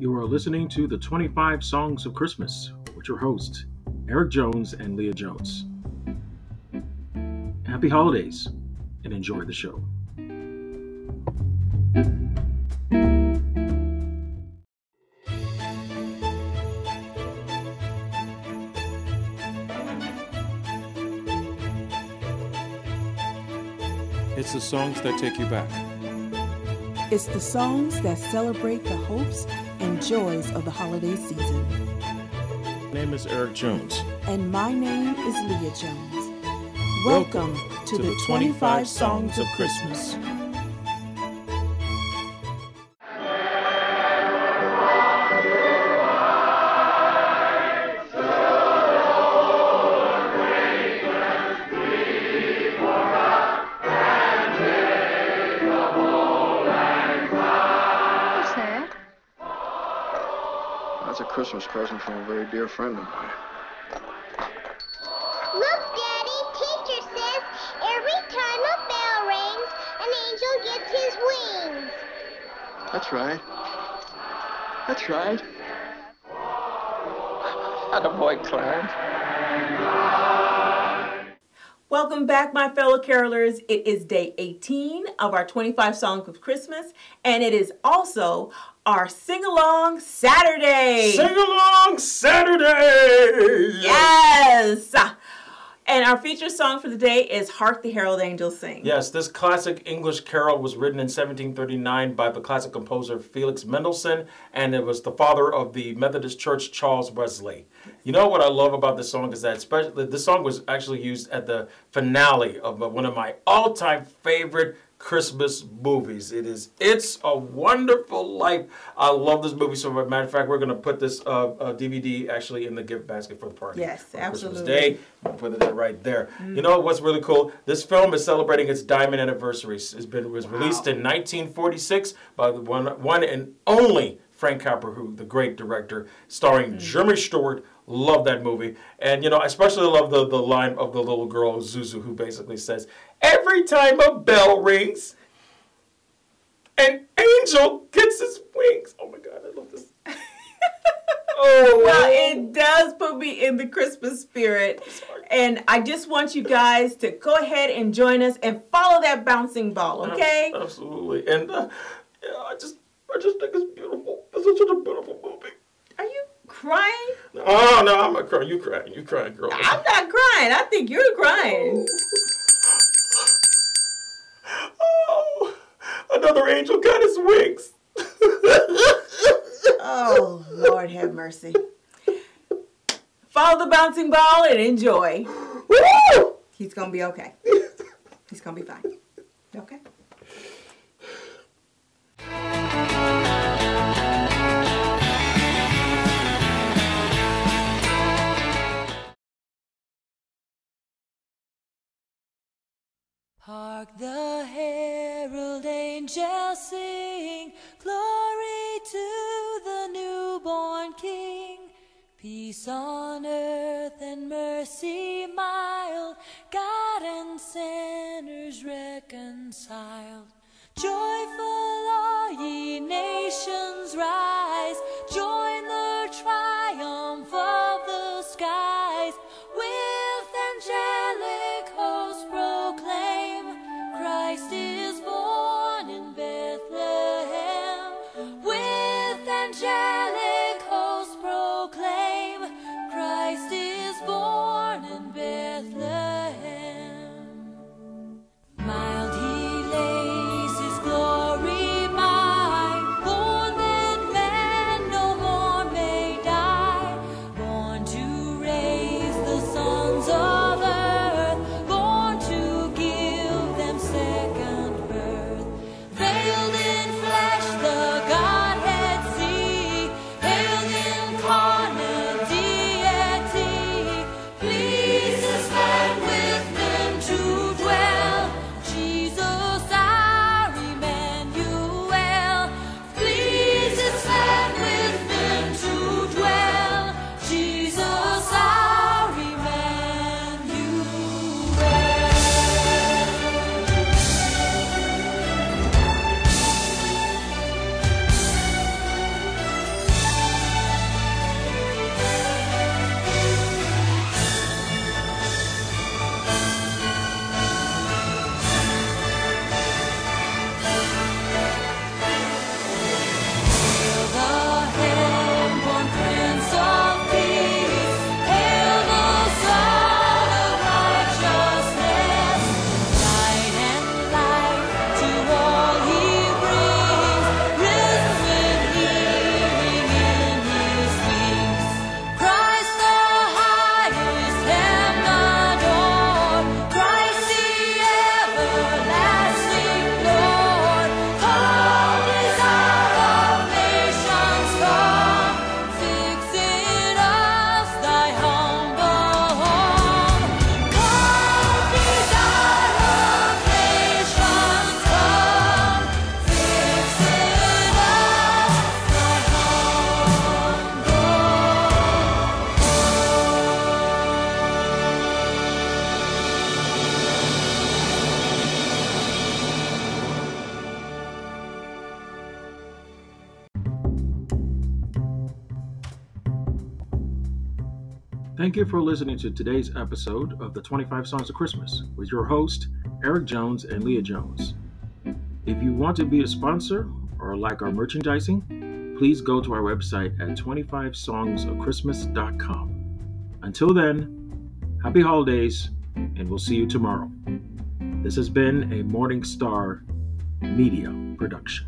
You are listening to the 25 Songs of Christmas with your hosts, Eric Jones and Leah Jones. Happy holidays and enjoy the show. It's the songs that take you back. It's the songs that celebrate the hopes and joys of the holiday season. My name is Eric Jones. And my name is Leah Jones. Welcome, to, the 25 Songs of Christmas. What's That's a Christmas present from a very dear friend of mine. Look, Daddy, teacher says every time a bell rings, an angel gets his wings. That's right. That's right. Attaboy, Clarence. Welcome back, my fellow carolers. It is day 18 of our 25 Songs of Christmas, and it is also our sing along Saturday. Sing along Saturday! Yes! And our feature song for the day is Hark the Herald Angels Sing. Yes, this classic English carol was written in 1739 by the classic composer Felix Mendelssohn, and it was the father of the Methodist Church, Charles Wesley. You know what I love about this song is that especially this song was actually used at the finale of one of my all-time favorite Christmas movies. It is It's a Wonderful Life. I love this movie so much. Matter of fact, we're going to put this uh, uh, DVD actually in the gift basket for the party. Yes, absolutely. Christmas Day. Put it right there. You know what's really cool? This film is celebrating its diamond anniversary. It's been was released in 1946 by the one one and only Frank Capra, who the great director, starring Jimmy Stewart. Love that movie, and you know I especially love the the line of the little girl Zuzu, who basically says, "Every time a bell rings, an angel gets his wings." Oh my God, I love this. oh, Well, it does put me in the Christmas spirit. And I just want you guys to go ahead and join us and follow that bouncing ball, okay? Absolutely, and uh, yeah, I just think it's beautiful. It's such a beautiful movie. Are you crying? Oh no, I'm not crying. You crying? You crying, girl? I'm not crying. I think you're crying. Oh, another angel got his wings. Oh, Lord have mercy. Follow the bouncing ball and enjoy. Woo! He's going to be okay. He's going to be fine. Okay? Hark the herald angels sing, glory to the newborn King. Peace on earth and mercy mild, God and sinners reconciled. Thank you for listening to today's episode of the 25 Songs of Christmas with your host, Eric Jones and Leah Jones. If you want to be a sponsor or like our merchandising, please go to our website at 25songsofchristmas.com. Until then, happy holidays, and we'll see you tomorrow. This has been a Morning Star Media production.